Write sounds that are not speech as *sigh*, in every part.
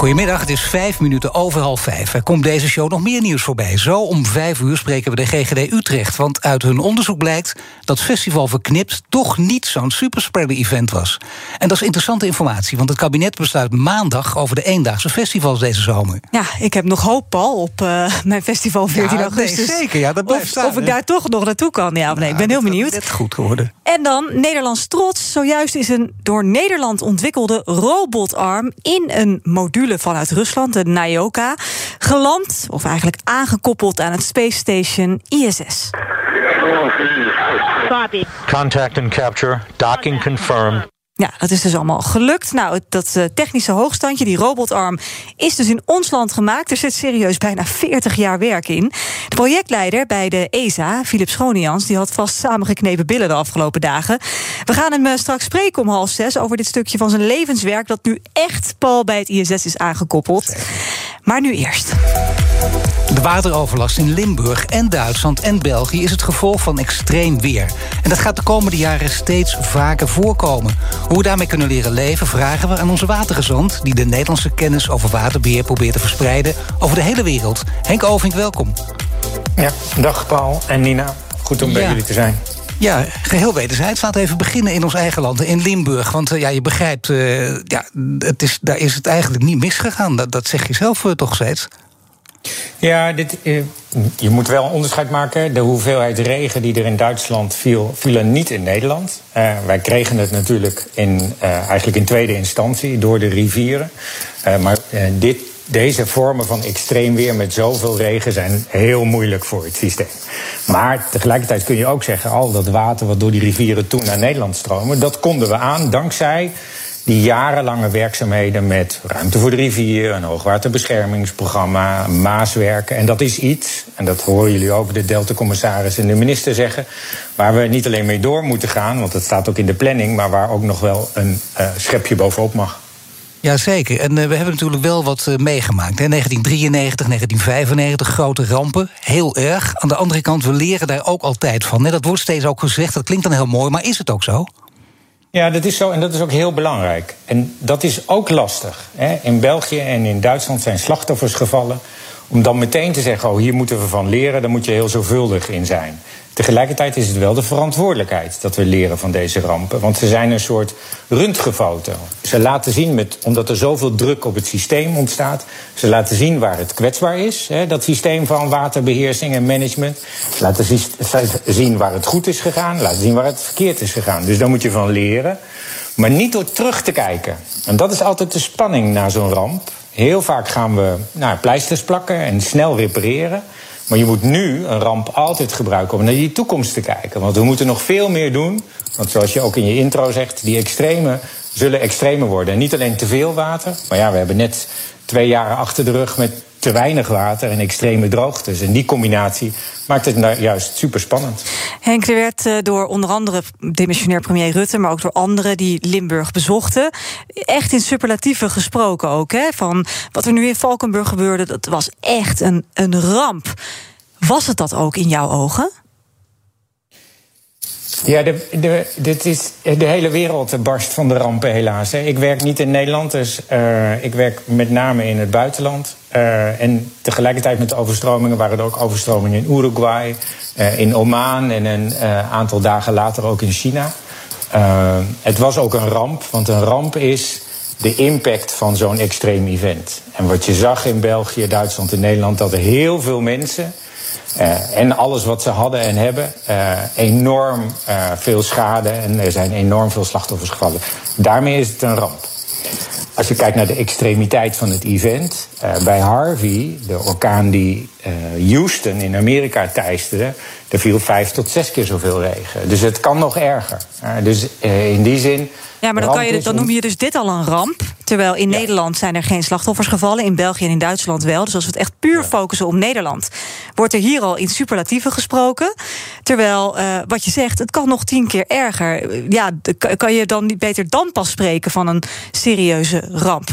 Goedemiddag, het is vijf minuten over half vijf. Er komt deze show nog meer nieuws voorbij. Zo om vijf uur spreken we de GGD Utrecht. Want uit hun onderzoek blijkt dat Festival Verknipt... toch niet zo'n superspreader-event was. En dat is interessante informatie, want het kabinet besluit maandag... over de eendaagse festivals deze zomer. Ja, ik heb nog hoop, Paul, op uh, mijn festival 14 ja, augustus. Nee, zeker, ja, dat blijft of, staan, of ik daar toch nog naartoe kan. Ja, nee, ik ben heel benieuwd. Het goed geworden. En dan Nederlands trots. Zojuist is een door Nederland ontwikkelde robotarm... in een module vanuit Rusland, de Nayoka, geland, of eigenlijk aangekoppeld aan het Space Station ISS. Contact and capture, docking confirmed. Ja, dat is dus allemaal gelukt. Nou, dat uh, technische hoogstandje, die robotarm, is dus in ons land gemaakt. Er zit serieus bijna 40 jaar werk in. De projectleider bij de ESA, Philip Schonians, die had vast samengeknepen billen de afgelopen dagen. We gaan hem uh, straks spreken om half zes over dit stukje van zijn levenswerk, dat nu echt pal bij het ISS is aangekoppeld. Maar nu eerst. De wateroverlast in Limburg en Duitsland en België is het gevolg van extreem weer. En dat gaat de komende jaren steeds vaker voorkomen. Hoe we daarmee kunnen leren leven, vragen we aan onze watergezant... die de Nederlandse kennis over waterbeheer probeert te verspreiden over de hele wereld. Henk Ovink, welkom. Ja, dag Paul en Nina. Goed om bij jullie te zijn. Ja, geheel wederzijds. Laten we even beginnen in ons eigen land, in Limburg. Want eh, ja, je begrijpt, eh, ja, het is, daar is het eigenlijk niet misgegaan. Dat, dat zeg je zelf eh, toch steeds? Ja, dit, eh, je moet wel een onderscheid maken. De hoeveelheid regen die er in Duitsland viel, viel niet in Nederland. Eh, wij kregen het natuurlijk in, eh, eigenlijk in tweede instantie door de rivieren. Maar dit, deze vormen van extreem weer met zoveel regen zijn heel moeilijk voor het systeem. Maar tegelijkertijd kun je ook zeggen, al dat water wat door die rivieren toen naar Nederland stromen, dat konden we aan dankzij die jarenlange werkzaamheden met ruimte voor de rivier, een hoogwaterbeschermingsprogramma, maaswerken. En dat is iets, en dat horen jullie ook de Delta-commissaris en de minister zeggen, waar we niet alleen mee door moeten gaan, want dat staat ook in de planning, maar waar ook nog wel een eh, schepje bovenop mag. Jazeker. En eh, we hebben natuurlijk wel wat eh, meegemaakt. Hè? 1993, 1995, grote rampen. Heel erg. Aan de andere kant, we leren daar ook altijd van. Hè? Dat wordt steeds ook gezegd, dat klinkt dan heel mooi, maar is het ook zo? Ja, dat is zo en dat is ook heel belangrijk. En dat is ook lastig. Hè. In België en in Duitsland zijn slachtoffers gevallen. Om dan meteen te zeggen, oh, hier moeten we van leren, daar moet je heel zorgvuldig in zijn. Tegelijkertijd is het wel de verantwoordelijkheid dat we leren van deze rampen. Want ze zijn een soort röntgenfoto. Ze laten zien, met, omdat er zoveel druk op het systeem ontstaat... ze laten zien waar het kwetsbaar is, hè, dat systeem van waterbeheersing en management. Ze laten zie- zien waar het goed is gegaan, laten zien waar het verkeerd is gegaan. Dus daar moet je van leren. Maar niet door terug te kijken. En dat is altijd de spanning na zo'n ramp. Heel vaak gaan we nou, pleisters plakken en snel repareren. Maar je moet nu een ramp altijd gebruiken om naar die toekomst te kijken. Want we moeten nog veel meer doen. Want zoals je ook in je intro zegt, die extreme zullen extremer worden. En niet alleen te veel water. Maar ja, we hebben net twee jaren achter de rug met te weinig water en extreme droogtes. En die combinatie maakt het nou juist super spannend. Henk, er werd eh, door onder andere demissionair premier Rutte, maar ook door anderen die Limburg bezochten, echt in superlatieven gesproken ook. Hè? Van wat er nu in Valkenburg gebeurde, dat was echt een, een ramp. Was het dat ook in jouw ogen? Ja, de, de, dit is, de hele wereld barst van de rampen helaas. Ik werk niet in Nederland, dus eh, ik werk met name in het buitenland. Eh, en tegelijkertijd met de overstromingen waren er ook overstromingen in Uruguay, eh, in Oman en een aantal dagen later ook in China. Het was ook een ramp, want een ramp is de impact van zo'n extreem event. En wat je zag in België, Duitsland en Nederland, dat er heel veel mensen eh, en alles wat ze hadden en hebben, eh, enorm eh, veel schade en er zijn enorm veel slachtoffers gevallen. Daarmee is het een ramp. Als je kijkt naar de extremiteit van het event, bij Harvey, de orkaan die Houston in Amerika teisterde, er viel vijf tot zes keer zoveel regen. Dus het kan nog erger. Eh, dus eh, in die zin. Ja, maar dan, kan je, dan noem je dus dit al een ramp. Terwijl in Nederland zijn er geen slachtoffers gevallen. In België en in Duitsland wel. Dus als we het echt puur focussen op Nederland... wordt er hier al in superlatieven gesproken. Terwijl, eh, wat je zegt, het kan nog tien keer erger. Ja, kan je dan niet beter dan pas spreken van een serieuze ramp?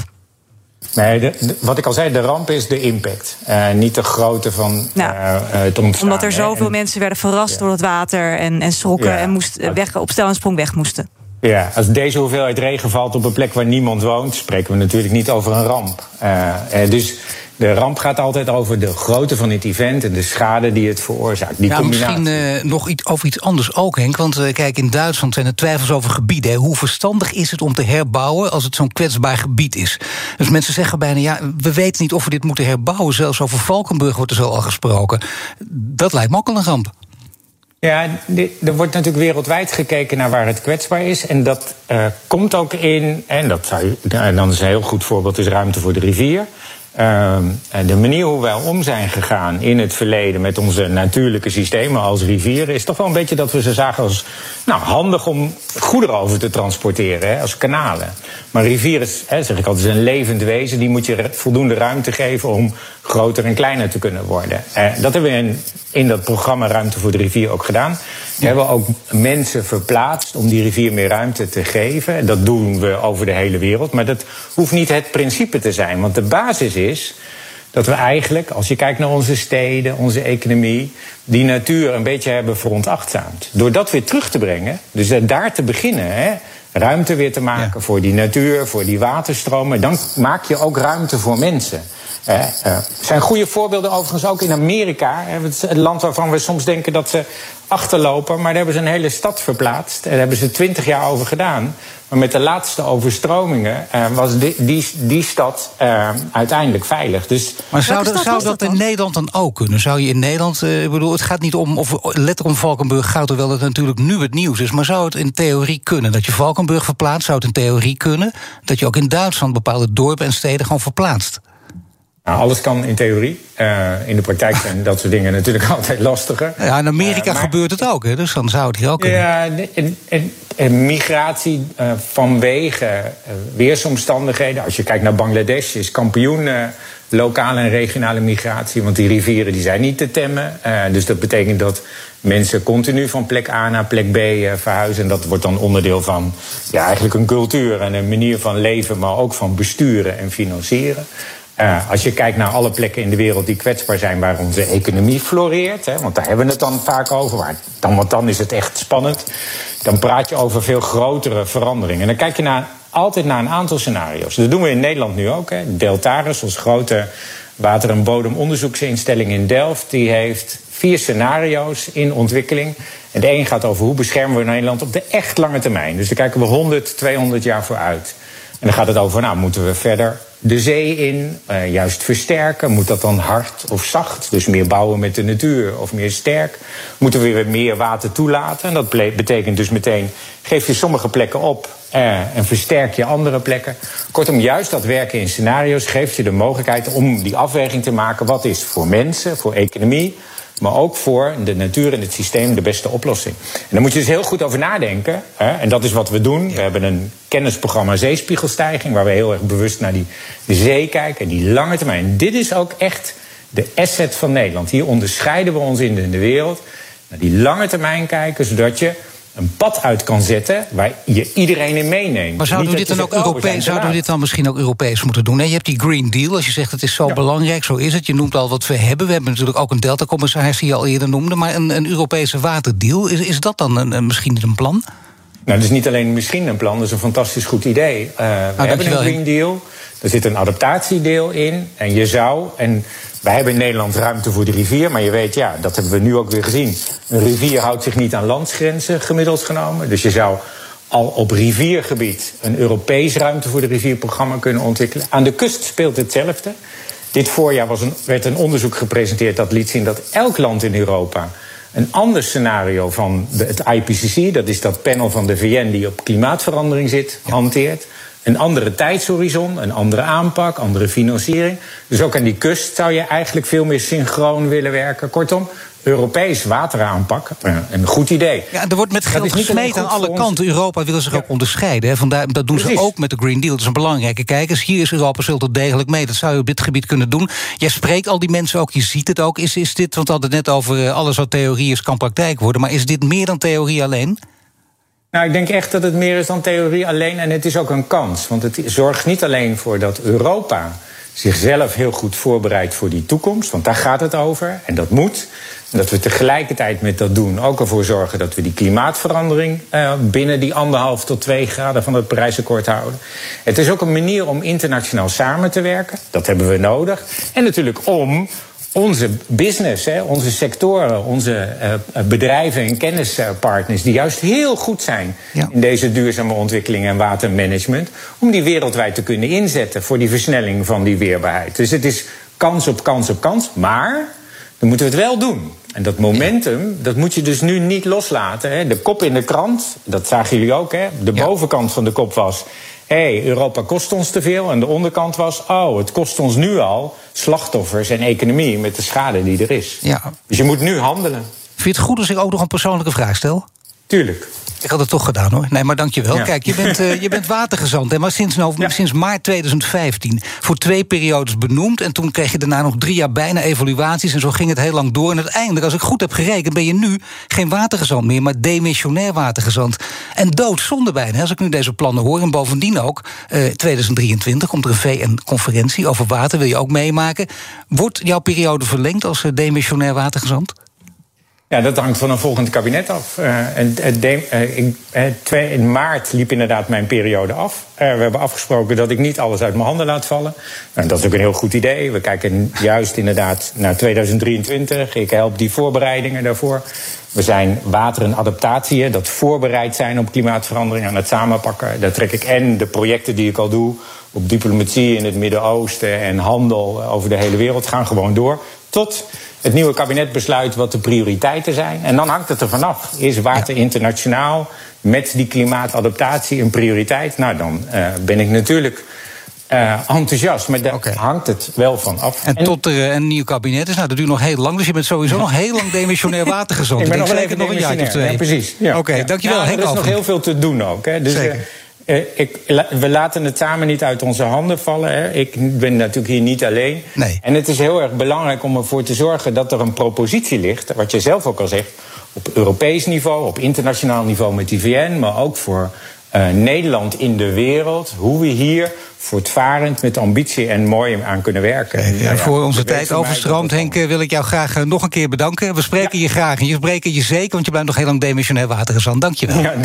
Nee, de- de- wat ik al zei, de ramp is de impact. Eh, niet de grootte van Ja. eh, eh, het ontstaan. Omdat er zoveel En- mensen werden verrast door het water... en, en schrokken Ja. en moest, weg, op stel en sprong weg moesten. Ja, als deze hoeveelheid regen valt op een plek waar niemand woont, spreken we natuurlijk niet over een ramp. Uh, dus de ramp gaat altijd over de grootte van het event en de schade die het veroorzaakt. Die ja, misschien uh, nog iets, over iets anders ook, Henk. Want uh, kijk, in Duitsland zijn er twijfels over gebieden. Hoe verstandig is het om te herbouwen als het zo'n kwetsbaar gebied is? Dus mensen zeggen bijna, ja, we weten niet of we dit moeten herbouwen. Zelfs over Valkenburg wordt er zo al gesproken. Dat lijkt me ook al een ramp. Ja, er wordt natuurlijk wereldwijd gekeken naar waar het kwetsbaar is. En dat uh, komt ook in, en dat zou, dan is een heel goed voorbeeld, is ruimte voor de rivier. Uh, de manier hoe wij om zijn gegaan in het verleden met onze natuurlijke systemen als rivieren, is toch wel een beetje dat we ze zagen als nou, handig om goederen over te transporteren, hè, als kanalen. Maar rivieren, hè, zeg ik altijd, is een levend wezen. Die moet je voldoende ruimte geven om groter en kleiner te kunnen worden. Uh, dat hebben we in, in dat programma Ruimte voor de Rivier ook gedaan. We hebben ook mensen verplaatst om die rivier meer ruimte te geven. Dat doen we over de hele wereld. Maar dat hoeft niet het principe te zijn. Want de basis is dat we eigenlijk, als je kijkt naar onze steden, onze economie, die natuur een beetje hebben veronachtzaamd. Door dat weer terug te brengen, dus daar te beginnen, hè, ruimte weer te maken ja. voor die natuur, voor die waterstromen, dan maak je ook ruimte voor mensen. Er uh, zijn goede voorbeelden overigens ook in Amerika. Het land waarvan we soms denken dat ze achterlopen. Maar daar hebben ze een hele stad verplaatst. En daar hebben ze twintig jaar over gedaan. Maar met de laatste overstromingen uh, was die, die, die stad uh, uiteindelijk veilig. Dus maar zou, dat, zou dat, in Nederland dan ook kunnen? Zou je in Nederland, uh, ik bedoel, het gaat niet om, of letter om Valkenburg gaat, hoewel het natuurlijk nu het nieuws is. Maar zou het in theorie kunnen dat je Valkenburg verplaatst? Zou het in theorie kunnen dat je ook in Duitsland bepaalde dorpen en steden gewoon verplaatst? Nou, alles kan in theorie. Uh, in de praktijk zijn dat soort dingen natuurlijk *laughs* altijd lastiger. Ja, in Amerika uh, maar, gebeurt het ook, hè? dus dan zou het hier ook kunnen. Ja, en, en, en migratie uh, vanwege weersomstandigheden. Als je kijkt naar Bangladesh, is kampioen lokale en regionale migratie. Want die rivieren die zijn niet te temmen. dus dat betekent dat mensen continu van plek A naar plek B verhuizen. En dat wordt dan onderdeel van ja, eigenlijk een cultuur en een manier van leven, maar ook van besturen en financieren. Als je kijkt naar alle plekken in de wereld die kwetsbaar zijn waar onze economie floreert, hè, want daar hebben we het dan vaak over, maar dan, want dan is het echt spannend, dan praat je over veel grotere veranderingen. En dan kijk je naar, altijd naar een aantal scenario's. Dat doen we in Nederland nu ook. Hè. Deltaris, ons grote water- en bodemonderzoeksinstelling in Delft, die heeft vier scenario's in ontwikkeling. En de een gaat over hoe beschermen we Nederland op de echt lange termijn. Dus daar kijken we 100, 200 jaar vooruit. En dan gaat het over, nou, moeten we verder de zee in, uh, juist versterken? Moet dat dan hard of zacht? Dus meer bouwen met de natuur of meer sterk? Moeten we weer meer water toelaten? En dat betekent dus meteen, geef je sommige plekken op uh, en versterk je andere plekken. Kortom, juist dat werken in scenario's geeft je de mogelijkheid om die afweging te maken. Wat is voor mensen, voor economie, maar ook voor de natuur en het systeem de beste oplossing. En daar moet je dus heel goed over nadenken. Hè? En dat is wat we doen. We hebben een kennisprogramma Zeespiegelstijging, waar we heel erg bewust naar die de zee kijken en die lange termijn. Dit is ook echt de asset van Nederland. Hier onderscheiden we ons in de wereld. Naar die lange termijn kijken, zodat je een pad uit kan zetten waar je iedereen in meeneemt. Maar zouden we dit dan ook Europees, zouden we dit dan misschien ook Europees moeten doen? je hebt die Green Deal, als je zegt het is zo ja. belangrijk, zo is het. Je noemt al wat we hebben. We hebben natuurlijk ook een Delta-commissaris die je al eerder noemde, maar een, een Europese waterdeal, is, is dat dan een, een, misschien een plan? Nou, dat is niet alleen misschien een plan, dat is een fantastisch goed idee. Uh, we ah, hebben een Green Deal, er zit een adaptatiedeel in. En je zou, en wij hebben in Nederland ruimte voor de rivier, maar je weet, ja, dat hebben we nu ook weer gezien. Een rivier houdt zich niet aan landsgrenzen, gemiddeld genomen. Dus je zou al op riviergebied een Europees ruimte voor de rivierprogramma kunnen ontwikkelen. Aan de kust speelt hetzelfde. Dit voorjaar was een, werd een onderzoek gepresenteerd dat liet zien dat elk land in Europa een ander scenario van het IPCC, dat is dat panel van de VN die op klimaatverandering zit, hanteert. Een andere tijdshorizon, een andere aanpak, andere financiering. Dus ook aan die kust zou je eigenlijk veel meer synchroon willen werken. Kortom, Europees wateraanpak. Een goed idee. Ja, er wordt met geld gesmeed aan alle kanten. Europa wil zich ja. ook onderscheiden. Hè. Vandaar, dat doen Precies. ze ook met de Green Deal. Dat is een belangrijke kijkers. Hier is Europa zult er degelijk mee. Dat zou je op dit gebied kunnen doen. Jij spreekt al die mensen ook, je ziet het ook. Is, is dit, want we hadden het net over alles wat theorie is, kan praktijk worden. Maar is dit meer dan theorie alleen? Nou, ik denk echt dat het meer is dan theorie alleen. En het is ook een kans. Want het zorgt niet alleen voor dat Europa zichzelf heel goed voorbereidt voor die toekomst. Want daar gaat het over. En dat moet. En dat we tegelijkertijd met dat doen ook ervoor zorgen dat we die klimaatverandering uh, binnen die anderhalf tot twee graden van het Parijsakkoord houden. Het is ook een manier om internationaal samen te werken. Dat hebben we nodig. En natuurlijk om onze business, hè, onze sectoren, onze uh, bedrijven en kennispartners, die juist heel goed zijn ja. in deze duurzame ontwikkeling en watermanagement, om die wereldwijd te kunnen inzetten voor die versnelling van die weerbaarheid. Dus het is kans op kans op kans, maar dan moeten we het wel doen. En dat momentum, dat moet je dus nu niet loslaten. Hè. De kop in de krant, dat zagen jullie ook, hè. De bovenkant van de kop was hé, Europa kost ons te veel. En de onderkant was, oh, het kost ons nu al slachtoffers en economie met de schade die er is. Ja. Dus je moet nu handelen. Vind je het goed als ik ook nog een persoonlijke vraag stel? Tuurlijk. Ik had het toch gedaan hoor. Nee, maar dankjewel. Ja. Kijk, je bent, uh, je bent *laughs* watergezant. Maar sinds, nou, ja. sinds maart 2015 voor twee periodes benoemd. En toen kreeg je daarna nog drie jaar bijna evaluaties. En zo ging het heel lang door. En uiteindelijk, als ik goed heb gerekend, ben je nu geen watergezant meer, maar demissionair watergezant. En doodzonde bijna. Als ik nu deze plannen hoor. En bovendien ook, uh, 2023 komt er een VN-conferentie over water. Wil je ook meemaken? Wordt jouw periode verlengd als uh, demissionair watergezant? Ja, dat hangt van een volgend kabinet af. Uh, en, in, twee, in, maart liep inderdaad mijn periode af. we hebben afgesproken dat ik niet alles uit mijn handen laat vallen. En dat is ook een heel goed idee. We kijken juist inderdaad naar 2023. Ik help die voorbereidingen daarvoor. We zijn water en adaptatie, dat voorbereid zijn op klimaatverandering aan het samenpakken. Daar trek ik en de projecten die ik al doe op diplomatie in het Midden-Oosten en handel over de hele wereld gaan gewoon door. Tot het nieuwe kabinet besluit wat de prioriteiten zijn. En dan hangt het er vanaf. Is water internationaal met die klimaatadaptatie een prioriteit? Nou, dan uh, ben ik natuurlijk. Uh, enthousiast, maar daar okay. hangt het wel van af. En, en tot er een nieuw kabinet is, nou, dat duurt nog heel lang. Dus je bent sowieso ja. nog heel lang demissionair *laughs* watergezond. ik ben nog wel even nog een jaar of twee. Ja, precies. Ja. Oké, okay, dankjewel. Ja, er is nog heel veel te doen ook. Hè. Dus, Zeker. Ik, we laten het samen niet uit onze handen vallen. Hè. Ik ben natuurlijk hier niet alleen. Nee. En het is heel erg belangrijk om ervoor te zorgen dat er een propositie ligt, wat je zelf ook al zegt, op Europees niveau, op internationaal niveau met die VN, maar ook voor uh, Nederland in de wereld, hoe we hier voortvarend met ambitie en mooi aan kunnen werken. Ja, ja, voor onze tijd overstroomt, Henk, wil ik jou graag nog een keer bedanken. We spreken je graag en je spreken je zeker, want je blijft nog heel lang demissionair watergezant. Dank je wel.